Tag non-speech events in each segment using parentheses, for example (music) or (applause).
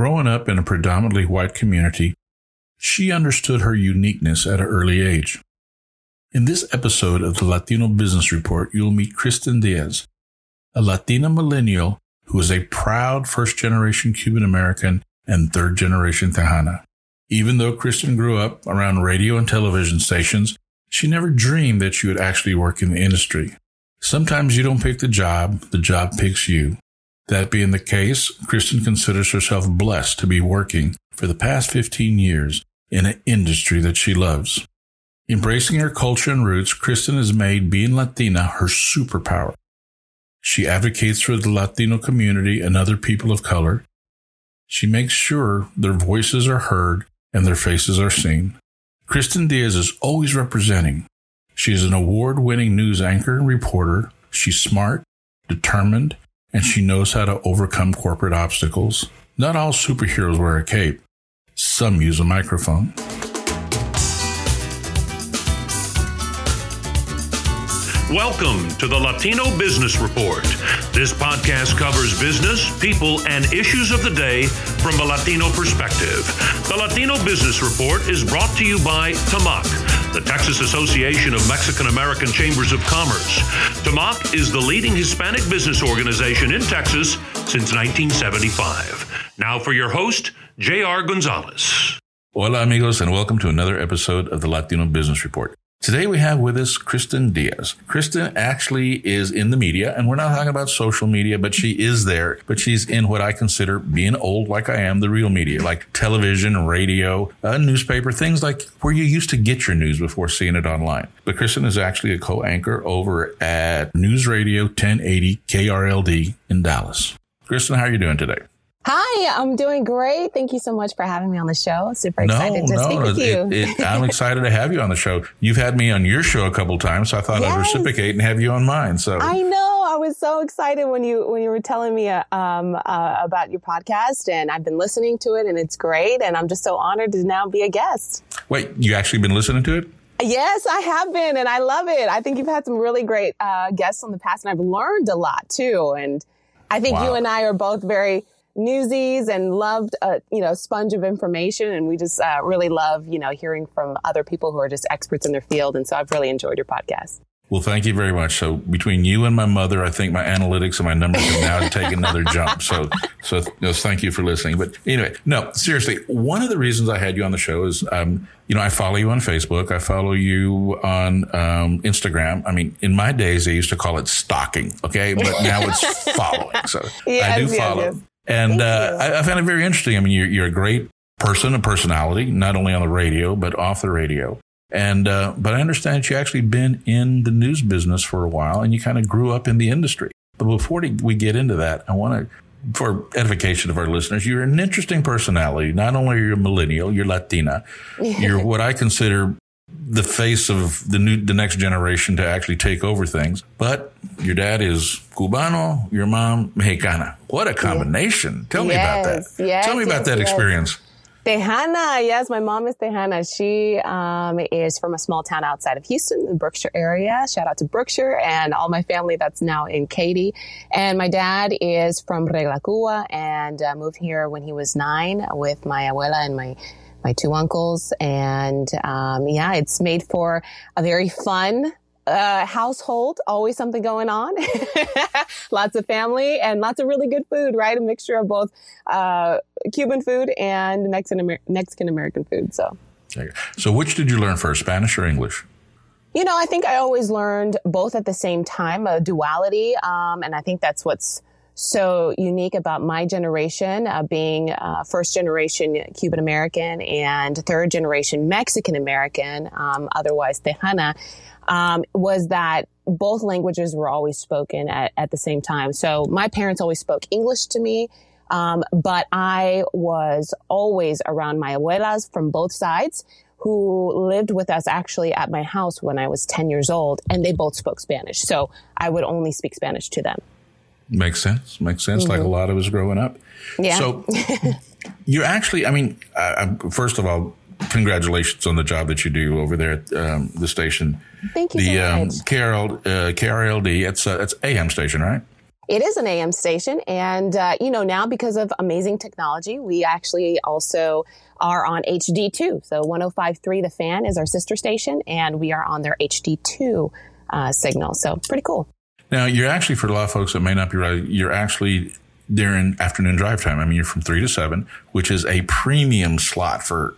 Growing up in a predominantly white community, she understood her uniqueness at an early age. In this episode of the Latino Business Report, you'll meet Kristen Diaz, a Latina millennial who is a proud first generation Cuban American and third generation Tejana. Even though Kristen grew up around radio and television stations, she never dreamed that she would actually work in the industry. Sometimes you don't pick the job, the job picks you. That being the case, Kristen considers herself blessed to be working for the past 15 years in an industry that she loves. Embracing her culture and roots, Kristen has made being Latina her superpower. She advocates for the Latino community and other people of color. She makes sure their voices are heard and their faces are seen. Kristen Diaz is always representing. She is an award winning news anchor and reporter. She's smart, determined, and she knows how to overcome corporate obstacles. Not all superheroes wear a cape. Some use a microphone. Welcome to the Latino Business Report. This podcast covers business, people, and issues of the day from a Latino perspective. The Latino Business Report is brought to you by TAMAC, the Texas Association of Mexican American Chambers of Commerce. TAMAC is the leading Hispanic business organization in Texas since 1975. Now for your host, J.R. Gonzalez. Hola, amigos, and welcome to another episode of the Latino Business Report. Today we have with us Kristen Diaz. Kristen actually is in the media, and we're not talking about social media, but she is there. But she's in what I consider being old, like I am, the real media, like television, radio, a newspaper, things like where you used to get your news before seeing it online. But Kristen is actually a co-anchor over at News Radio 1080 KRLD in Dallas. Kristen, how are you doing today? Hi, I'm doing great. Thank you so much for having me on the show. Super excited no, to no, speak with you. It, it, I'm (laughs) excited to have you on the show. You've had me on your show a couple times, so I thought yes. I'd reciprocate and have you on mine. So I know I was so excited when you when you were telling me uh, um, uh, about your podcast, and I've been listening to it, and it's great. And I'm just so honored to now be a guest. Wait, you actually been listening to it? Yes, I have been, and I love it. I think you've had some really great uh, guests on the past, and I've learned a lot too. And I think wow. you and I are both very newsies and loved a you know sponge of information and we just uh, really love you know hearing from other people who are just experts in their field and so i've really enjoyed your podcast well, thank you very much. So between you and my mother, I think my analytics and my numbers have now (laughs) taken another jump. So, so yes, thank you for listening. But anyway, no, seriously, one of the reasons I had you on the show is, um, you know, I follow you on Facebook. I follow you on um, Instagram. I mean, in my days, they used to call it stalking. Okay, but now it's (laughs) following. So yes, I do follow. Yes, yes. And uh, I, I, found it very interesting. I mean, you're, you're a great person, a personality, not only on the radio, but off the radio. And, uh, but I understand that you actually been in the news business for a while and you kind of grew up in the industry. But before we get into that, I want to, for edification of our listeners, you're an interesting personality. Not only are you a millennial, you're Latina. (laughs) You're what I consider the face of the new, the next generation to actually take over things. But your dad is Cubano, your mom Mexicana. What a combination! Tell me yes, about that. Yes, Tell me about that yes. experience. Tejana, yes, my mom is Tejana. She um, is from a small town outside of Houston, the Brookshire area. Shout out to Brookshire and all my family that's now in Katy. And my dad is from Regla Cuba and uh, moved here when he was nine with my abuela and my my two uncles. And um, yeah, it's made for a very fun uh, household, always something going on. (laughs) lots of family and lots of really good food, right? A mixture of both uh, Cuban food and Mexican Mexican American food. So, so which did you learn first, Spanish or English? You know, I think I always learned both at the same time, a duality, um, and I think that's what's so unique about my generation, uh, being uh, first generation Cuban American and third generation Mexican American, um, otherwise Tejana, um, was that both languages were always spoken at, at, the same time. So my parents always spoke English to me. Um, but I was always around my abuelas from both sides who lived with us actually at my house when I was 10 years old and they both spoke Spanish. So I would only speak Spanish to them. Makes sense. Makes sense. Mm-hmm. Like a mm-hmm. lot of us growing up. Yeah. So (laughs) you're actually, I mean, uh, first of all, congratulations on the job that you do over there at um, the station. Thank you the, so um. KRL, uh, KRLD, it's, uh, it's AM station, right? It is an AM station. And, uh, you know, now because of amazing technology, we actually also are on HD2. So 1053 The Fan is our sister station, and we are on their HD2 uh, signal. So pretty cool. Now, you're actually, for a lot of folks that may not be right, you're actually during afternoon drive time. I mean, you're from three to seven, which is a premium slot for,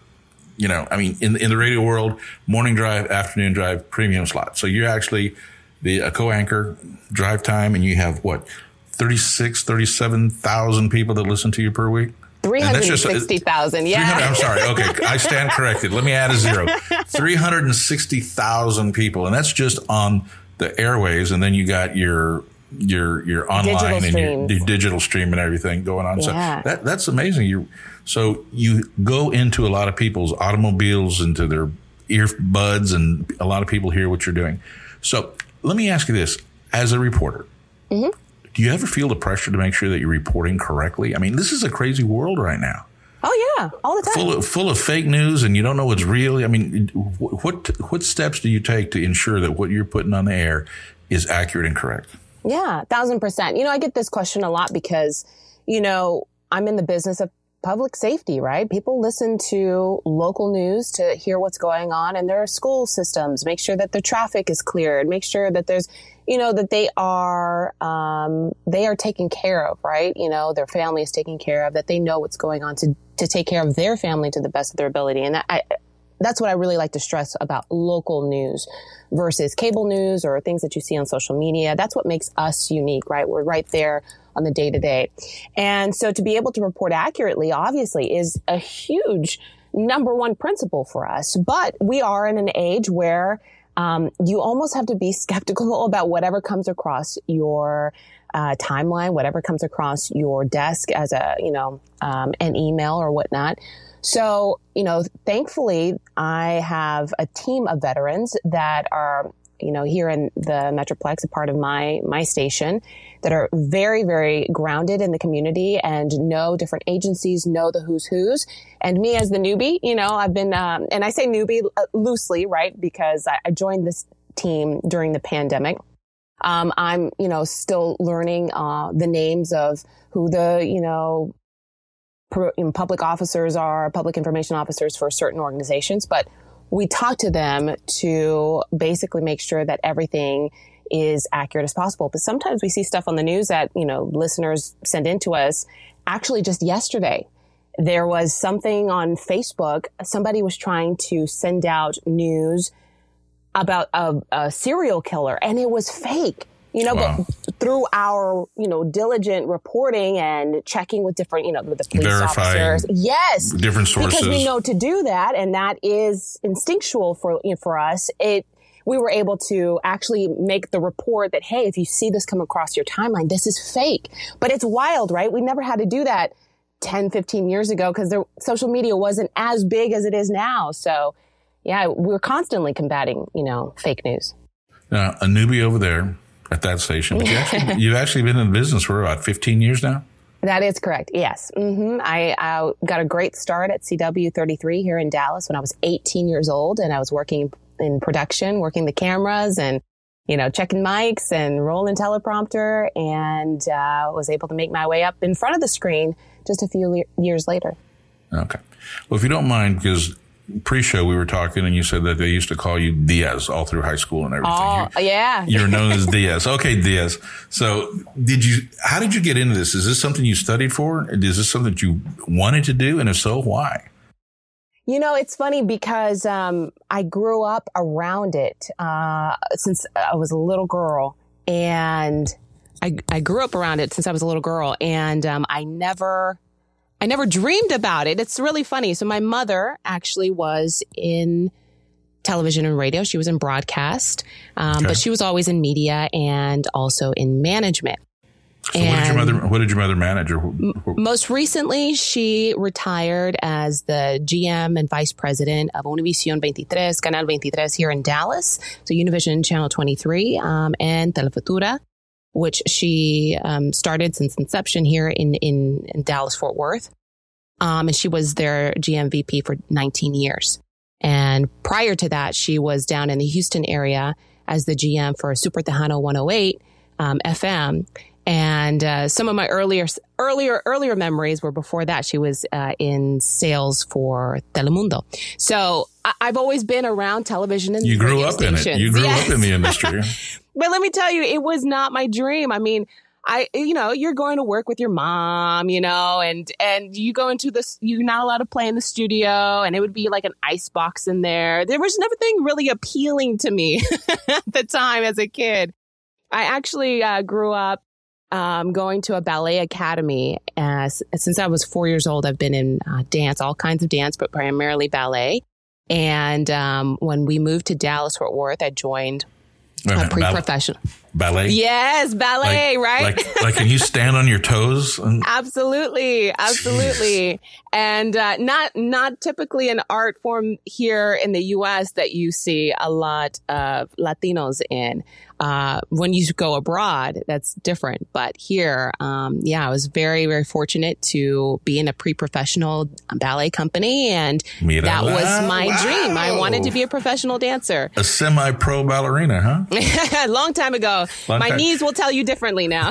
you know, I mean, in, in the radio world, morning drive, afternoon drive, premium slot. So you're actually the a co-anchor drive time and you have what, 36, 37,000 people that listen to you per week? 360,000, yeah. I'm sorry. Okay. I stand corrected. Let me add a zero. (laughs) 360,000 people. And that's just on the airwaves. And then you got your your your online and your, your, digital stream and everything going on. Yeah. So that that's amazing. You so you go into a lot of people's automobiles, into their earbuds, and a lot of people hear what you're doing. So let me ask you this: as a reporter, mm-hmm. do you ever feel the pressure to make sure that you're reporting correctly? I mean, this is a crazy world right now. Oh yeah, all the time. Full of, full of fake news, and you don't know what's real. I mean, what what steps do you take to ensure that what you're putting on the air is accurate and correct? Yeah, thousand percent. You know, I get this question a lot because, you know, I'm in the business of public safety, right? People listen to local news to hear what's going on in their school systems, make sure that the traffic is cleared, make sure that there's, you know, that they are, um, they are taken care of, right? You know, their family is taken care of, that they know what's going on to, to take care of their family to the best of their ability. And I, that's what I really like to stress about local news versus cable news or things that you see on social media. That's what makes us unique, right? We're right there on the day to day. And so to be able to report accurately, obviously, is a huge number one principle for us. But we are in an age where um, you almost have to be (laughs) skeptical about whatever comes across your uh, timeline, whatever comes across your desk as a, you know, um, an email or whatnot. So, you know, thankfully, I have a team of veterans that are, you know, here in the Metroplex, a part of my my station, that are very, very grounded in the community and know different agencies, know the who's who's. And me as the newbie, you know, I've been, um, and I say newbie uh, loosely, right, because I, I joined this team during the pandemic. Um, I'm, you know, still learning uh, the names of who the, you know, public officers are, public information officers for certain organizations, but we talk to them to basically make sure that everything is accurate as possible. But sometimes we see stuff on the news that, you know, listeners send in to us. Actually, just yesterday, there was something on Facebook. Somebody was trying to send out news about a, a serial killer and it was fake you know, wow. but through our, you know, diligent reporting and checking with different, you know, with the police Verifying officers. Yes. Different sources. Because we know to do that. And that is instinctual for, you know, for us. It, we were able to actually make the report that, hey, if you see this come across your timeline, this is fake. But it's wild, right? We never had to do that 10, 15 years ago because the social media wasn't as big as it is now. So, yeah, we're constantly combating, you know, fake news. Now, a newbie over there at that station. But you actually, you've actually been in the business for about 15 years now? That is correct. Yes. Mm-hmm. I, I, got a great start at CW33 here in Dallas when I was 18 years old and I was working in production, working the cameras and, you know, checking mics and rolling teleprompter and uh, was able to make my way up in front of the screen just a few le- years later. Okay. Well, if you don't mind, because pre-show we were talking and you said that they used to call you Diaz all through high school and everything. Oh, you're, yeah. You're known as (laughs) Diaz. Okay, Diaz. So did you, how did you get into this? Is this something you studied for? Is this something that you wanted to do? And if so, why? You know, it's funny because um, I grew up around it uh, since I was a little girl, and I, I grew up around it since I was a little girl, and um, I never I never dreamed about it. It's really funny. So my mother actually was in television and radio. She was in broadcast, um, okay. but she was always in media and also in management. So and what did your mother? What did your mother manage? Or, most recently, she retired as the GM and vice president of Univision 23, Canal 23 here in Dallas. So Univision Channel 23 um, and Telefutura which she um, started since inception here in, in, in Dallas, Fort Worth. Um, and she was their GMVP for 19 years. And prior to that, she was down in the Houston area as the GM for Super Tejano 108 um, FM. And uh, some of my earlier, earlier, earlier memories were before that. She was uh, in sales for Telemundo. So I- have always been around television and you grew up stations. in it. You grew yes. up in the industry. (laughs) but let me tell you, it was not my dream. I mean, I, you know, you're going to work with your mom, you know, and, and you go into this, you're not allowed to play in the studio and it would be like an ice box in there. There was nothing really appealing to me (laughs) at the time as a kid. I actually uh, grew up um, going to a ballet academy. As, since I was four years old, I've been in uh, dance, all kinds of dance, but primarily ballet. And um, when we moved to Dallas Fort Worth, I joined a pre-professional ballet. Yes, ballet, like, right? Like, like, can you stand on your toes? (laughs) Absolutely, absolutely. Jeez. And uh, not not typically an art form here in the U.S. that you see a lot of Latinos in. Uh, when you go abroad, that's different. But here, um, yeah, I was very, very fortunate to be in a pre-professional ballet company, and Mira that was my wow. dream. I wanted to be a professional dancer, a semi-pro ballerina, huh? (laughs) Long time ago. Long my time. knees will tell you differently now.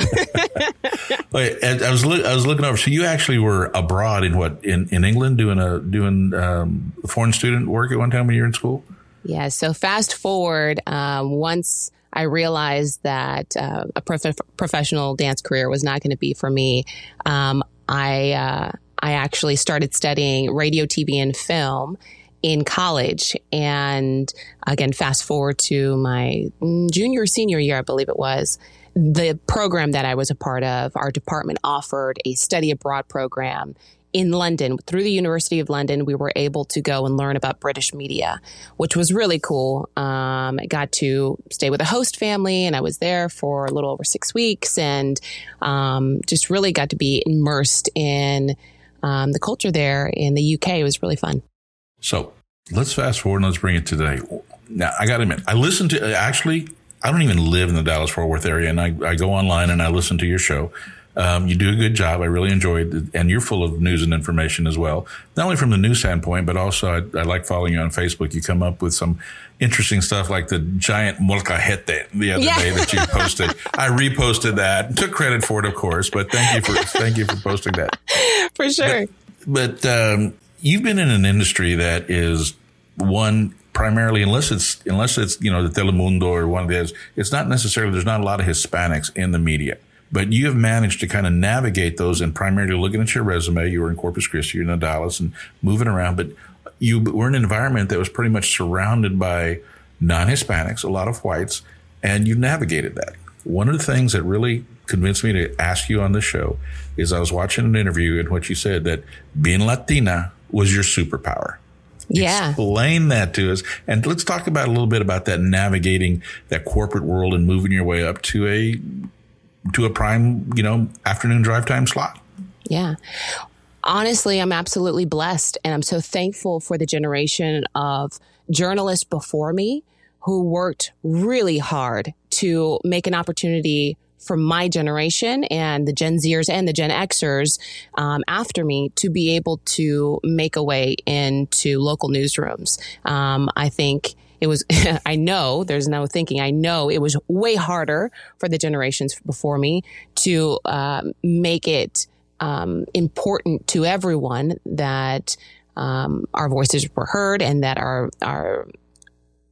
(laughs) Wait, I was look, I was looking over. So you actually were abroad in what in, in England doing a doing um, foreign student work at one time when you were in school. Yeah. So fast forward, um, once I realized that uh, a prof- professional dance career was not going to be for me. Um, I uh, I actually started studying radio, TV, and film in college. And again, fast forward to my junior, senior year, I believe it was. The program that I was a part of, our department offered a study abroad program in London through the University of London, we were able to go and learn about British media, which was really cool. Um, I got to stay with a host family, and I was there for a little over six weeks, and um, just really got to be immersed in um, the culture there in the UK. It was really fun. So let's fast forward and let's bring it today. Now, I got to admit, I listened to actually. I don't even live in the Dallas Fort Worth area, and I, I go online and I listen to your show. Um, you do a good job. I really enjoyed it. And you're full of news and information as well. Not only from the news standpoint, but also I, I like following you on Facebook. You come up with some interesting stuff like the giant molcajete the other yeah. day that you (laughs) posted. I reposted that, took credit for it, of course, but thank you for, thank you for posting that. (laughs) For sure. But, but um, you've been in an industry that is one primarily unless it's unless it's you know the Telemundo or one of those it's not necessarily there's not a lot of Hispanics in the media but you have managed to kind of navigate those and primarily looking at your resume, you were in Corpus Christi, you're in Dallas and moving around, but you were in an environment that was pretty much surrounded by non-Hispanics, a lot of whites, and you navigated that. One of the things that really convinced me to ask you on the show is I was watching an interview in which you said that being Latina was your superpower. Yeah. Explain that to us. And let's talk about a little bit about that navigating that corporate world and moving your way up to a to a prime, you know, afternoon drive time slot. Yeah. Honestly, I'm absolutely blessed and I'm so thankful for the generation of journalists before me who worked really hard to make an opportunity for my generation and the Gen Zers and the Gen Xers um, after me to be able to make a way into local newsrooms. Um, I think it was, (laughs) I know there's no thinking. I know it was way harder for the generations before me to um, make it um, important to everyone that um, our voices were heard and that our, our,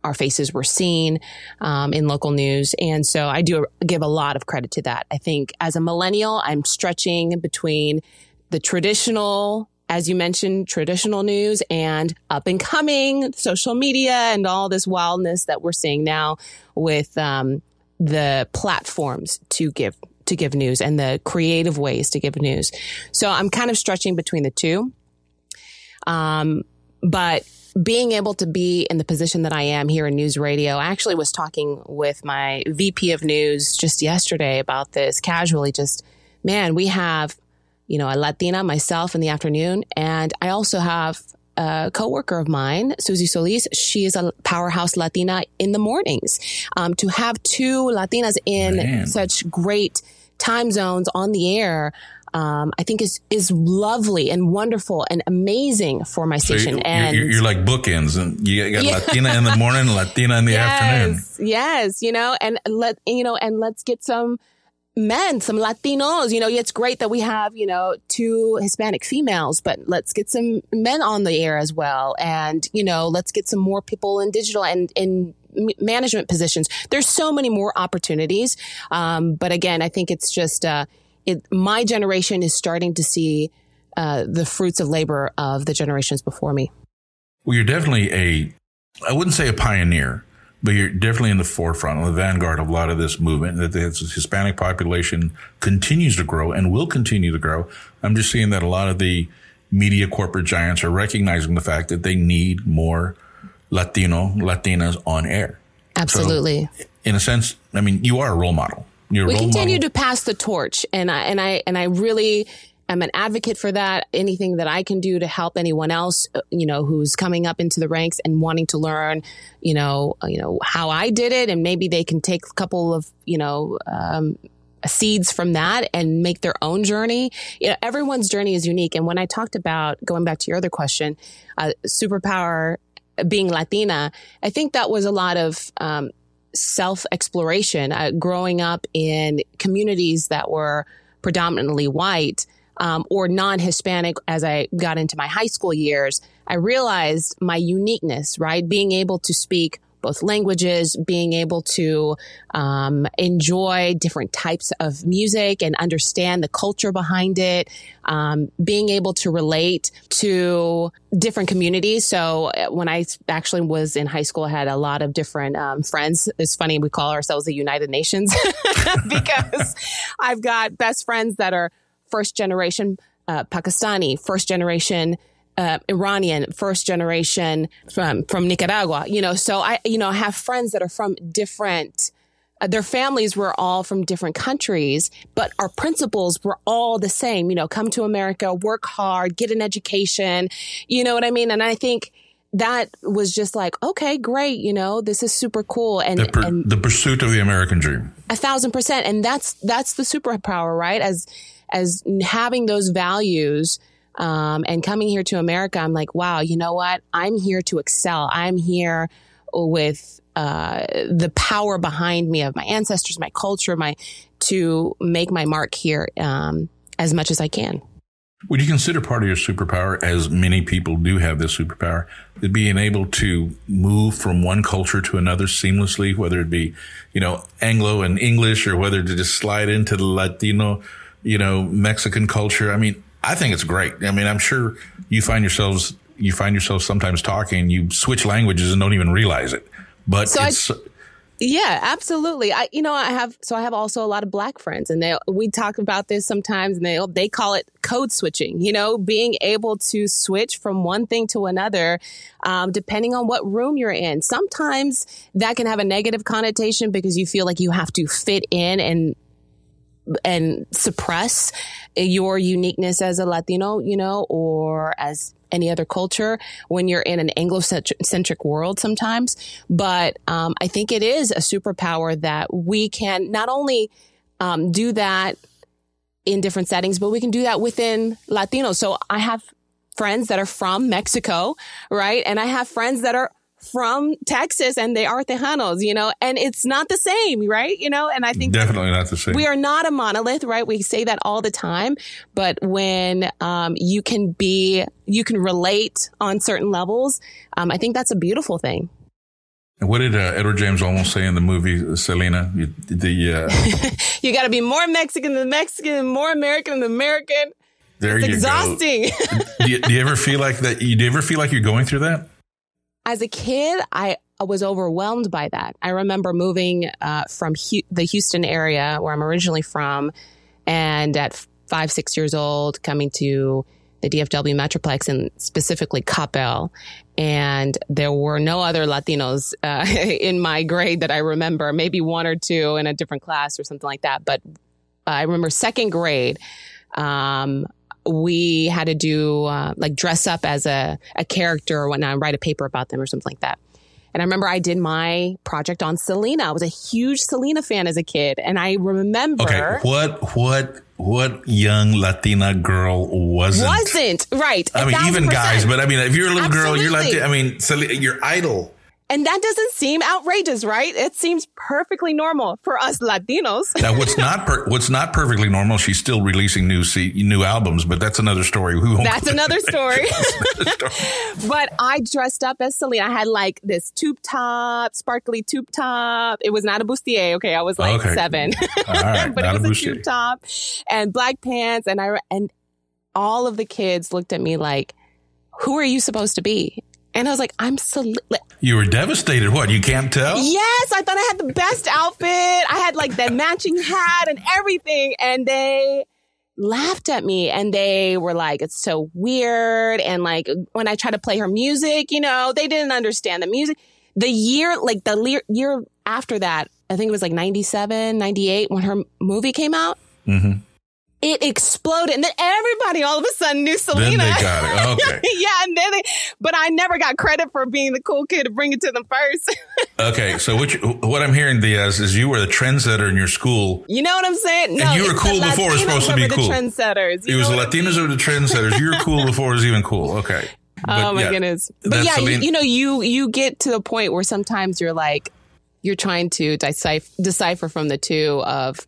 our faces were seen um, in local news. And so I do give a lot of credit to that. I think as a millennial, I'm stretching between the traditional as you mentioned, traditional news and up and coming social media and all this wildness that we're seeing now with um, the platforms to give to give news and the creative ways to give news. So I'm kind of stretching between the two. Um, but being able to be in the position that I am here in news radio, I actually was talking with my VP of news just yesterday about this casually. Just, man, we have you know, a Latina myself in the afternoon. And I also have a coworker of mine, Susie Solis. She is a powerhouse Latina in the mornings. Um, to have two Latinas in Man. such great time zones on the air, um, I think is is lovely and wonderful and amazing for my station. you're, and you're, you're, like bookends, and you got yeah. Latina in the morning, Latina in the (laughs) yes, afternoon. Yes, you know, and let you know, and let's get some men, some Latinos. You know, it's great that we have, you know, two Hispanic females, but let's get some men on the air as well. And, you know, let's get some more people in digital and in management positions. There's so many more opportunities. Um, but again, I think it's just, uh, it, my generation is starting to see uh, the fruits of labor of the generations before me. Well, you're definitely a, I wouldn't say a pioneer, but you're definitely in the forefront, on the vanguard of a lot of this movement. That the Hispanic population continues to grow and will continue to grow. I'm just seeing that a lot of the media corporate giants are recognizing the fact that they need more Latino, Latinas on air. Absolutely. So, in a sense, I mean, you are a role model. You're we continue model. to pass the torch, and I and I and I really am an advocate for that. Anything that I can do to help anyone else, uh, you know, who's coming up into the ranks and wanting to learn, you know, uh, you know how I did it, and maybe they can take a couple of, you know. Um, seeds from that and make their own journey. You know, everyone's journey is unique. And when I talked about going back to your other question, uh, superpower being Latina, I think that was a lot of um, self exploration. Uh, growing up in communities that were predominantly white um, or non Hispanic as I got into my high school years, I realized my uniqueness, right? Being able to speak both languages, being able to um, enjoy different types of music and understand the culture behind it, um, being able to relate to different communities. So uh, when I actually was in high school, I had a lot of different um, friends. It's funny we call ourselves the United Nations (laughs) because I've got best friends that are first generation uh, Pakistani, first generation uh, Iranian, first generation from from Nicaragua. You know, so I you know have friends that are from different. Uh, their families were all from different countries, but our principles were all the same. You know, come to America, work hard, get an education. You know what I mean? And I think that was just like, okay, great. You know, this is super cool. And the, per- and the pursuit of the American dream. A thousand percent. And that's that's the superpower, right? As as having those values um, and coming here to America, I'm like, wow, you know what? I'm here to excel. I'm here with uh, the power behind me of my ancestors, my culture, my to make my mark here um, as much as I can. Would you consider part of your superpower, as many people do have this superpower, being able to move from one culture to another seamlessly, whether it be, you know, Anglo and English or whether to just slide into the Latino, you know, Mexican culture? I mean, I think it's great. I mean, I'm sure you find yourselves you find yourself sometimes talking, you switch languages and don't even realize it. But so it's I, yeah, absolutely. I you know, I have so I have also a lot of black friends and they we talk about this sometimes and they they call it code switching, you know, being able to switch from one thing to another um, depending on what room you're in. Sometimes that can have a negative connotation because you feel like you have to fit in and and suppress your uniqueness as a Latino, you know, or as any other culture when you're in an Anglo-centric world sometimes. But um, I think it is a superpower that we can not only um, do that in different settings, but we can do that within Latinos. So I have friends that are from Mexico, right? And I have friends that are from Texas and they are Tejanos, you know, and it's not the same, right? You know, and I think definitely not the same. We are not a monolith, right? We say that all the time, but when um, you can be, you can relate on certain levels, um, I think that's a beautiful thing. And what did uh, Edward James Olmos say in the movie Selena? You, the uh... (laughs) you got to be more Mexican than Mexican, more American than American. There it's you exhausting. go. do, you, do you ever feel like that? You do you ever feel like you're going through that? As a kid, I was overwhelmed by that. I remember moving uh, from H- the Houston area where I'm originally from, and at five, six years old, coming to the DFW Metroplex and specifically Coppell. And there were no other Latinos uh, (laughs) in my grade that I remember, maybe one or two in a different class or something like that. But I remember second grade, um, we had to do uh, like dress up as a, a character or whatnot and write a paper about them or something like that. And I remember I did my project on Selena. I was a huge Selena fan as a kid. And I remember. Okay. What, what, what young Latina girl wasn't? Wasn't. Right. I mean, even guys, but I mean, if you're a little Absolutely. girl, you're like, I mean, your idol And that doesn't seem outrageous, right? It seems perfectly normal for us Latinos. now, what's (laughs) not per- what's not perfectly normal? She's still releasing new C- new albums, but that's another story. (laughs) that's another (laughs) story. but I dressed up as Selena. I had like this tube top, sparkly tube top. It was not a bustier. Okay, I was like okay. seven, right, but it was a, a tube top and black pants. And I and all of the kids looked at me like, "Who are you supposed to be?" And I was like, I'm so. You were devastated. What? You can't tell? Yes, I thought I had the best outfit. I had like that matching hat and everything. And they laughed at me and they were like, it's so weird. And like when I tried to play her music, you know, they didn't understand the music. The year, like the le- year after that, I think it was like 97, 98 when her movie came out. Mm-hmm it exploded and then everybody all of a sudden knew Selena. Then they got it. (laughs) Okay. yeah, and then they, but I never got credit for being the cool kid to bring it to them first. (laughs) okay, so what you, what I'm hearing, Diaz, is you were the trendsetter in your school. You know what I'm saying? No, and you were cool before it was supposed to be cool. Trendsetters. You it was the Latinos were the (laughs) trendsetters. You were cool before it was even cool. Okay. Oh but oh my yeah, goodness! But yeah, you, you know, you you get to the point where sometimes you're like, you're trying to decipher decipher from the two of,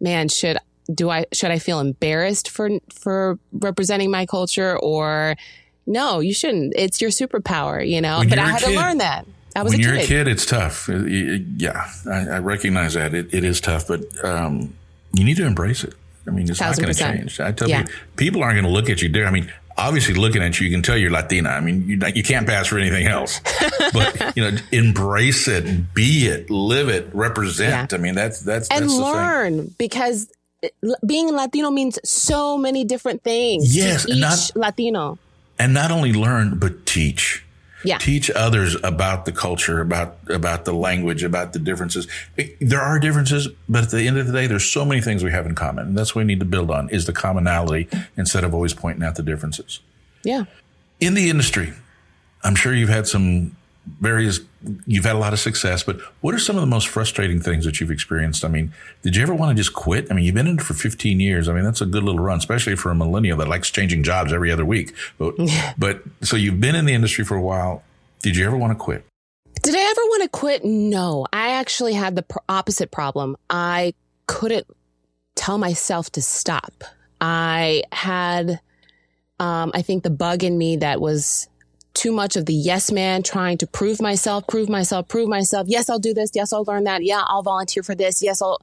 man, should do I should I feel embarrassed for for representing my culture or no, you shouldn't. It's your superpower, you know. When but I had kid, to learn that. I was when a you're a kid, it's tough. Yeah, I, I recognize that it, it is tough, but um, you need to embrace it. I mean, it's not going to change. I tell yeah. you, people aren't going to look at you there. I mean, obviously looking at you, you can tell you're Latina. I mean, you, you can't pass for anything else, (laughs) but you know, embrace it, be it, live it, represent. Yeah. I mean, that's, that's, and that's learn because being Latino means so many different things. Yes, each not, Latino. And not only learn, but teach. Yeah. Teach others about the culture, about about the language, about the differences. There are differences, but at the end of the day, there's so many things we have in common. And that's what we need to build on is the commonality instead of always pointing out the differences. Yeah. In the industry, I'm sure you've had some various you've had a lot of success but what are some of the most frustrating things that you've experienced? I mean did you ever want to just quit? I mean you've been in it for 15 years. I mean that's a good little run especially for a millennial that likes changing jobs every other week. But but so you've been in the industry for a while. Did you ever want to quit? Did i ever want to quit? No. I actually had the opposite problem. I couldn't tell myself to stop. I had um, i think the bug in me that was too much of the yes man trying to prove myself, prove myself, prove myself. Yes, I'll do this. Yes, I'll learn that. Yeah, I'll volunteer for this. Yes, I'll.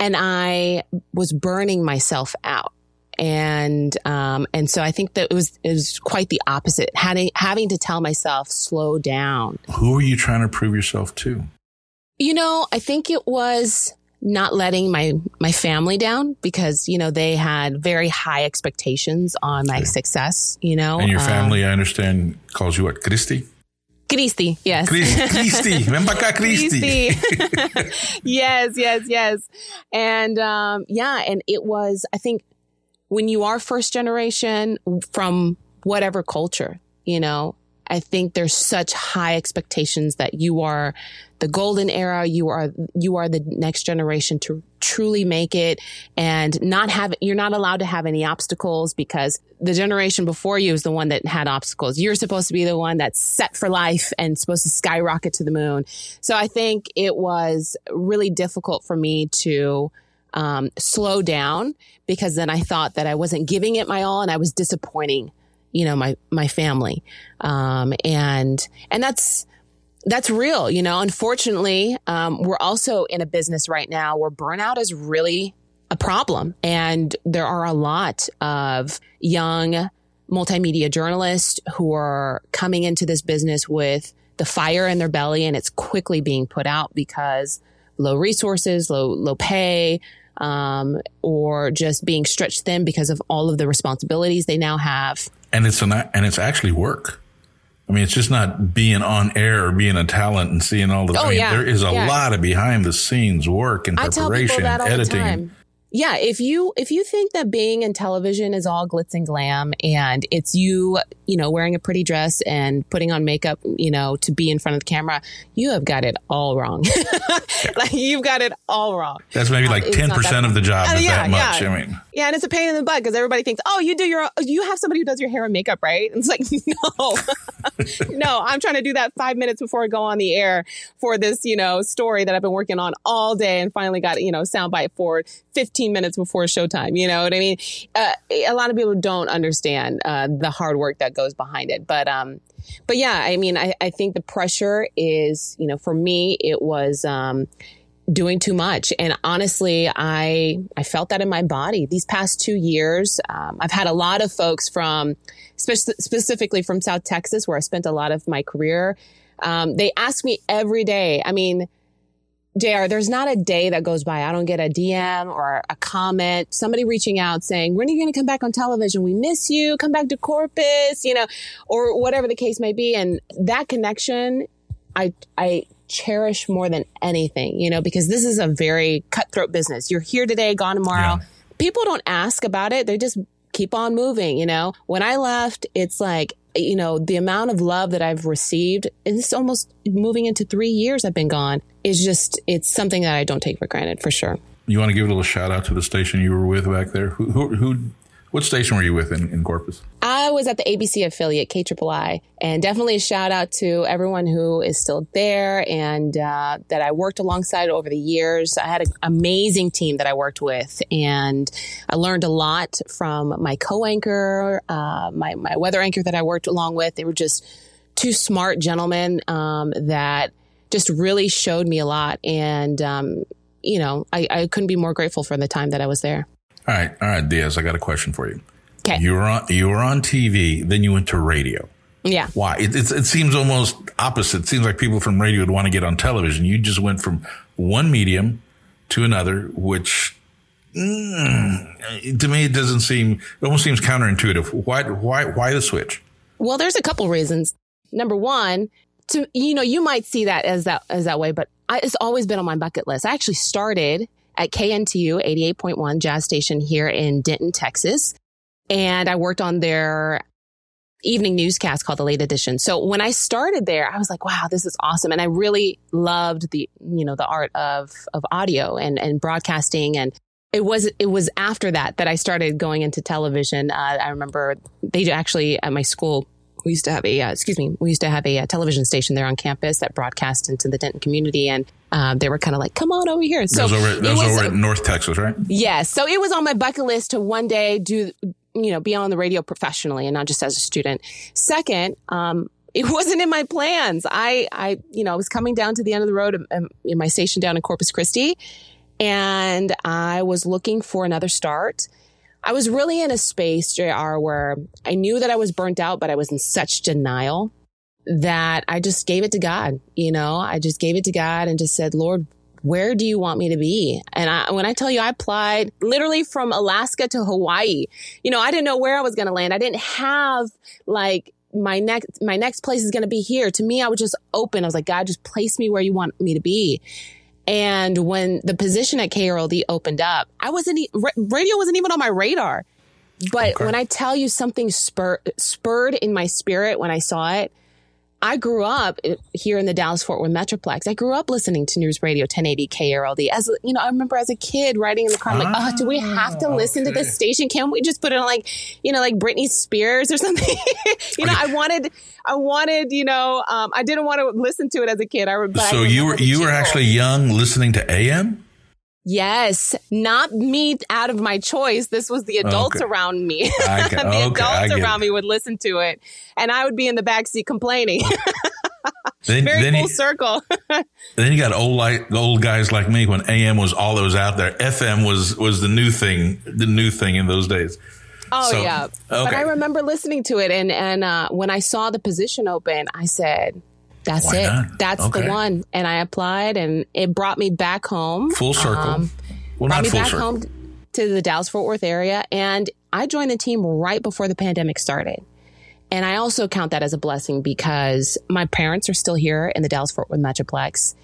And I was burning myself out. And, um, and so I think that it was, it was quite the opposite, having, having to tell myself, slow down. Who are you trying to prove yourself to? You know, I think it was, not letting my my family down because you know they had very high expectations on my okay. success. You know, and your family, um, I understand, calls you what, Christy. Christy, yes. (laughs) Christy, ven para acá, Christy. (laughs) yes, yes, yes. And um, yeah, and it was, I think, when you are first generation from whatever culture, you know, I think there's such high expectations that you are the golden era. You are, you are the next generation to truly make it and not have, you're not allowed to have any obstacles because the generation before you is the one that had obstacles. You're supposed to be the one that's set for life and supposed to skyrocket to the moon. So I think it was really difficult for me to, um, slow down because then I thought that I wasn't giving it my all and I was disappointing you know, my, my family. Um, and, and that's, that's real. You know, unfortunately, um, we're also in a business right now where burnout is really a problem. And there are a lot of young multimedia journalists who are coming into this business with the fire in their belly and it's quickly being put out because low resources, low, low pay, um, or just being stretched thin because of all of the responsibilities they now have and it's an and it's actually work. I mean, it's just not being on air or being a talent and seeing all the. Oh, I mean, yeah. there is a yeah. lot of behind the scenes work and preparation and editing. Yeah, if you if you think that being in television is all glitz and glam and it's you, you know, wearing a pretty dress and putting on makeup, you know, to be in front of the camera, you have got it all wrong. (laughs) like you've got it all wrong. That's maybe like ten percent of the job uh, yeah, that much. I mean, Yeah, and it's a pain in the butt because everybody thinks, oh, you do your, you have somebody who does your hair and makeup, right? And it's like, (laughs) no, (laughs) no, I'm trying to do that five minutes before I go on the air for this, you know, story that I've been working on all day and finally got, you know, soundbite for 15 minutes before showtime. You know what I mean? Uh, a lot of people don't understand uh, the hard work that goes behind it, but um, but yeah, I mean, I, I think the pressure is, you know, for me, it was um doing too much. And honestly, I, I felt that in my body these past two years. Um, I've had a lot of folks from, spe- specifically from South Texas, where I spent a lot of my career. Um, they ask me every day. I mean, JR, there's not a day that goes by. I don't get a DM or a comment, somebody reaching out saying, when are you going to come back on television? We miss you. Come back to Corpus, you know, or whatever the case may be. And that connection, I, I cherish more than anything, you know, because this is a very cutthroat business. You're here today, gone tomorrow. Yeah. People don't ask about it. They just keep on moving, you know. When I left, it's like, you know, the amount of love that I've received, and it's almost moving into three years I've been gone, is just, it's something that I don't take for granted for sure. You want to give a little shout out to the station you were with back there? Who, who, who what station were you with in, in Corpus? I was at the ABC affiliate, KIII, and definitely a shout out to everyone who is still there and uh, that I worked alongside over the years. I had an amazing team that I worked with, and I learned a lot from my co-anchor, uh, my my weather anchor that I worked along with. They were just two smart gentlemen um, that just really showed me a lot, and um, you know, I, I couldn't be more grateful for the time that I was there. All right, all right, Diaz. I got a question for you. Okay. You were on you were on TV, then you went to radio. Yeah. Why? It, it, it seems almost opposite. It seems like people from radio would want to get on television. You just went from one medium to another, which mm, to me it doesn't seem. It almost seems counterintuitive. Why? Why? Why the switch? Well, there's a couple reasons. Number one, to you know, you might see that as that as that way, but I, it's always been on my bucket list. I actually started at KNTU 88.1 Jazz Station here in Denton, Texas. And I worked on their evening newscast called the late edition. So when I started there, I was like, wow, this is awesome. And I really loved the, you know, the art of, of audio and, and broadcasting. And it was, it was after that that I started going into television. Uh, I remember they actually at my school we used to have a, uh, excuse me, we used to have a, a, uh, television station there on campus that broadcast into the Denton community. And um, they were kind of like, come on over here. So that was over, that was over in North Texas, right? Yes. Yeah, so it was on my bucket list to one day do, you know, be on the radio professionally and not just as a student. Second, um, it (laughs) wasn't in my plans. I, I, you know, I was coming down to the end of the road in, in my station down in Corpus Christi and I was looking for another start. I was really in a space, JR, where I knew that I was burnt out, but I was in such denial that I just gave it to God. You know, I just gave it to God and just said, Lord, where do you want me to be? And I, when I tell you, I applied literally from Alaska to Hawaii. You know, I didn't know where I was going to land. I didn't have like my next, my next place is going to be here. To me, I was just open. I was like, God, just place me where you want me to be. And when the position at KRLD opened up, I wasn't, radio wasn't even on my radar. But okay. when I tell you something spur, spurred in my spirit when I saw it, I grew up here in the Dallas Fort Worth Metroplex. I grew up listening to News Radio 1080 KRLD. As you know, I remember as a kid riding in the car, I'm like, oh, do we have to listen okay. to this station? Can't we just put it on like, you know, like Britney Spears or (laughs) something? you know, I wanted, I wanted, you know, um, I didn't want to listen to it as a kid. I, but so I you were, you were actually young listening to AM? Yes, not me out of my choice. This was the adults okay. around me. (laughs) the okay, adults around me would listen to it, and I would be in the backseat complaining. (laughs) then, Very then full circle. (laughs) then you got old like old guys like me when AM was all that was out there. FM was was the new thing, the new thing in those days. Oh so, yeah, okay. but I remember listening to it, and and uh, when I saw the position open, I said, that's Why it. Not? That's okay. the one. And I applied and it brought me back home. Full circle. Um, well, brought me back circle. home to the Dallas Fort Worth area. And I joined the team right before the pandemic started. And I also count that as a blessing because my parents are still here in the Dallas Fort Worth Metroplex.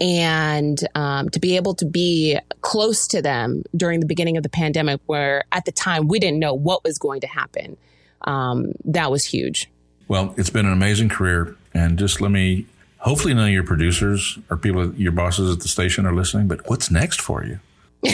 And um, to be able to be close to them during the beginning of the pandemic, where at the time we didn't know what was going to happen, um, that was huge. Well, it's been an amazing career. And just let me, hopefully, none of your producers or people, your bosses at the station are listening, but what's next for you? (laughs)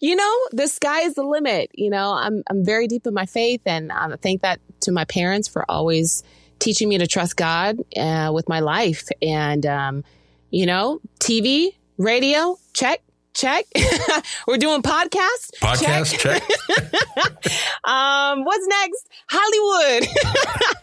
you know, the sky is the limit. You know, I'm I'm very deep in my faith, and I thank that to my parents for always teaching me to trust God uh, with my life. And um, you know, TV, radio, check, check. (laughs) We're doing podcasts. Podcast check. check. (laughs) um, what's next? Hollywood.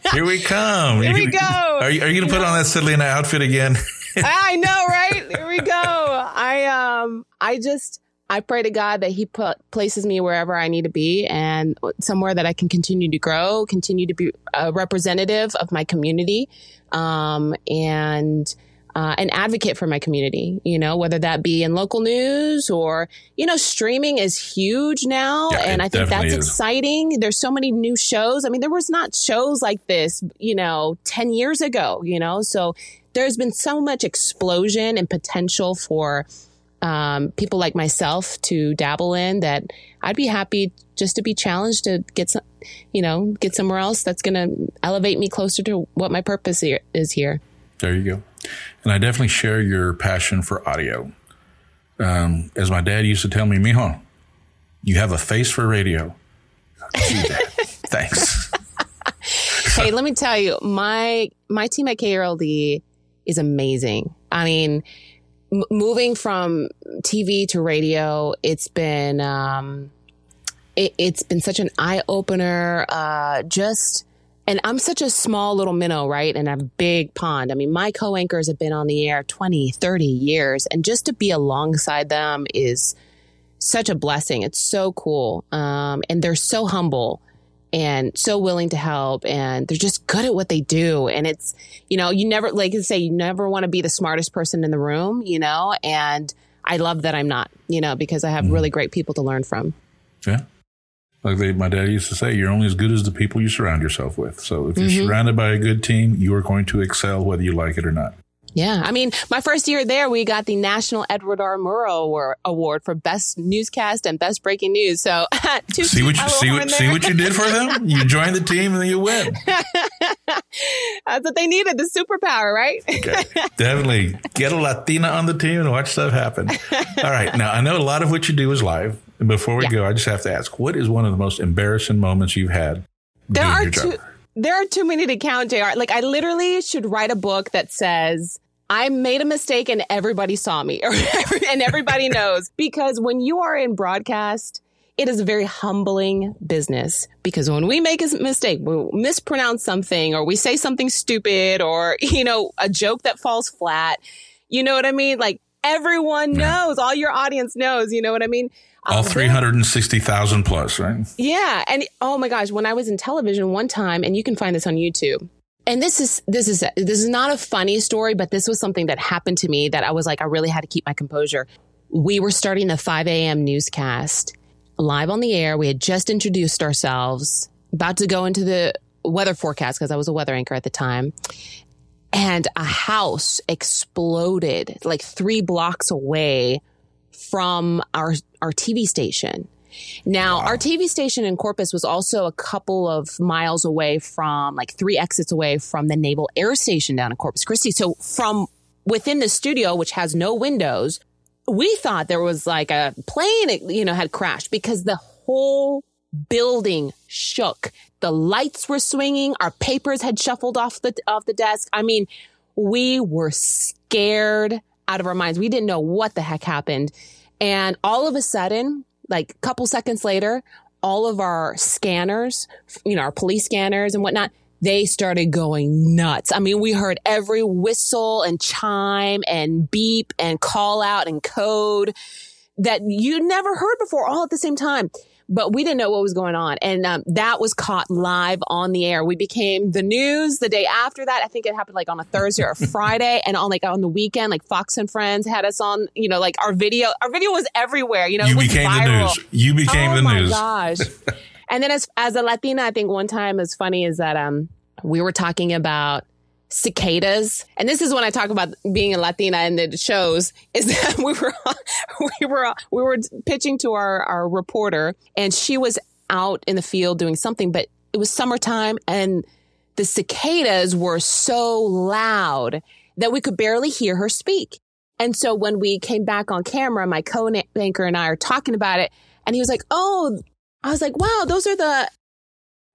(laughs) Here we come. Here we go. Are you, are you going to put on that Selena outfit again? I know, right? Here we go. I um, I just. I pray to God that He put places me wherever I need to be and somewhere that I can continue to grow, continue to be a representative of my community, um, and uh, an advocate for my community, you know, whether that be in local news or, you know, streaming is huge now. Yeah, and I think that's is. exciting. There's so many new shows. I mean, there was not shows like this, you know, 10 years ago, you know, so there's been so much explosion and potential for um, people like myself to dabble in that I'd be happy just to be challenged to get some, you know, get somewhere else that's going to elevate me closer to what my purpose here, is here. There you go. And I definitely share your passion for audio. Um, as my dad used to tell me, Mijo, you have a face for radio. (laughs) Thanks. (laughs) hey, let me tell you, my my team at KRLD is amazing. I mean, m- moving from TV to radio, it's been um, it, has been such an eye opener. Uh, just and I'm such a small little minnow, right? In a big pond. I mean, my co anchors have been on the air 20, 30 years. And just to be alongside them is such a blessing. It's so cool. Um, and they're so humble and so willing to help. And they're just good at what they do. And it's, you know, you never, like I say, you never want to be the smartest person in the room, you know? And I love that I'm not, you know, because I have Mm-hmm. really great people to learn from. Yeah. Like they, my dad used to say, you're only as good as the people you surround yourself with. So if you're Mm-hmm. surrounded by a good team, you are going to excel whether you like it or not. Yeah. I mean, my first year there, we got the National Edward R. Murrow Award- for Best Newscast and Best Breaking News. So, (laughs) toot See what you see what see what you did for them. You join the team and then you win. (laughs) That's what they needed, the superpower, right? Okay. (laughs) Definitely get a Latina on the team and watch stuff happen. All right. Now I know a lot of what you do is live. And before we Yeah. go, I just have to ask, what is one of the most embarrassing moments you've had? there doing are job? there are too many to count jr like i literally should write a book that says I made a mistake and everybody saw me (laughs) and everybody (laughs) knows because when you are in broadcast it is a very humbling business because when we make a mistake, we mispronounce something or we say something stupid or, (laughs) you know, a joke that falls flat, you know what I mean? Like everyone knows, all your audience knows, you know what I mean? All Um, 360,000 plus, right? yeah. And oh my gosh, when I was in television one time, and you can find this on YouTube. And this is, this is, this is not a funny story, but this was something that happened to me that I was like, I really had to keep my composure. We were starting the 5 a.m. newscast live on the air. We had just introduced ourselves, about to go into the weather forecast because I was a weather anchor at the time. And a house exploded like three blocks away from our, our TV station. Now, our TV station in Corpus was also a couple of miles away from, like three exits away from the Naval Air Station down in Corpus Christi. So from within the studio, which has no windows, we thought there was like a plane, you know, had crashed because the whole building shook. The lights were swinging. Our papers had shuffled off the, off the desk. I mean, we were scared out of our minds. We didn't know what the heck happened. And all of a sudden, like a couple seconds later, all of our scanners, you know, our police scanners and whatnot, they started going nuts. I mean, we heard every whistle and chime and beep and call out and code that you never heard before all at the same time. But we didn't know what was going on. And um, that was caught live on the air. We became the news the day after that. I think it happened like on a Thursday or a (laughs) Friday. And on like on the weekend, like Fox and Friends had us on, you know, like our video, our video was everywhere. You know, You became the news. You became the news. oh the my news. gosh. (laughs) and then as as a Latina, I think one time is funny is that um we were talking about cicadas. And this is when I talk about being a Latina and the shows is (laughs) that we were we were we were pitching to our our reporter and she was out in the field doing something but it was summertime and the cicadas were so loud that we could barely hear her speak. And so when we came back on camera, my co-anchor and I are talking about it and he was like, Oh, I was like, wow, those are the,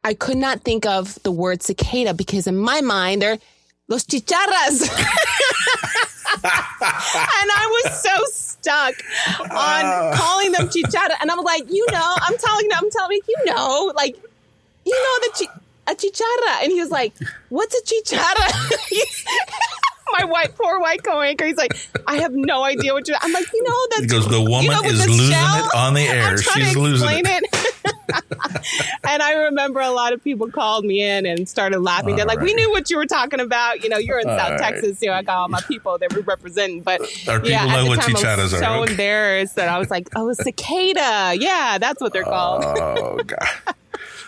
I could not think of the word cicada because in my mind, they're los chicharras. (laughs) and I was so stuck on uh. calling them chicharra. And I'm like, you know, I'm telling them, I'm telling you, you know, like, you know, the chi- a chicharra. And he was like, what's a chicharra? (laughs) my white, poor white co-anchor. He's like, I have no idea what you're. I'm like, you know, that's. He goes, the woman you know, is losing shell? it on the air. She's losing it. it. (laughs) (laughs) and I remember a lot of people called me in and started laughing. All They're like, right. "We knew what you were talking about. You know, you're in all South right. Texas, so I got all my people that we representing." But Our yeah, at the time, I was so okay. embarrassed that I was like, "Oh, cicada. Yeah, that's what they're called." Oh (laughs) God.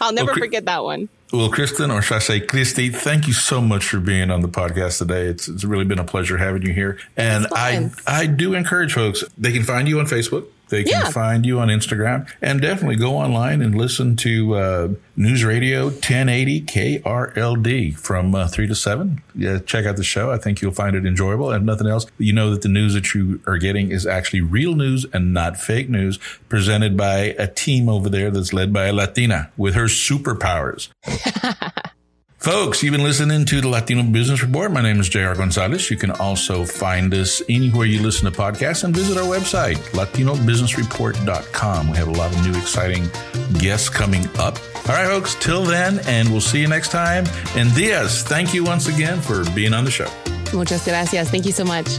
I'll never okay. forget that one. Well, Kristen, or should I say Christy, thank you so much for being on the podcast today. It's, it's really been a pleasure having you here. And I, I do encourage folks, they can find you on Facebook. They can yeah. find you on Instagram and definitely go online and listen to uh, News Radio 1080 KRLD from uh, 3 to 7. Yeah, check out the show. I think you'll find it enjoyable. And nothing else, you know that the news that you are getting is actually real news and not fake news presented by a team over there that's led by a Latina with her superpowers. (laughs) Folks, you've been listening to the Latino Business Report. My name is JR Gonzalez. You can also find us anywhere you listen to podcasts and visit our website, latinobusinessreport.com. We have a lot of new exciting guests coming up. All right, folks, till then, and we'll see you next time. And Diaz, thank you once again for being on the show. Muchas gracias. Thank you so much.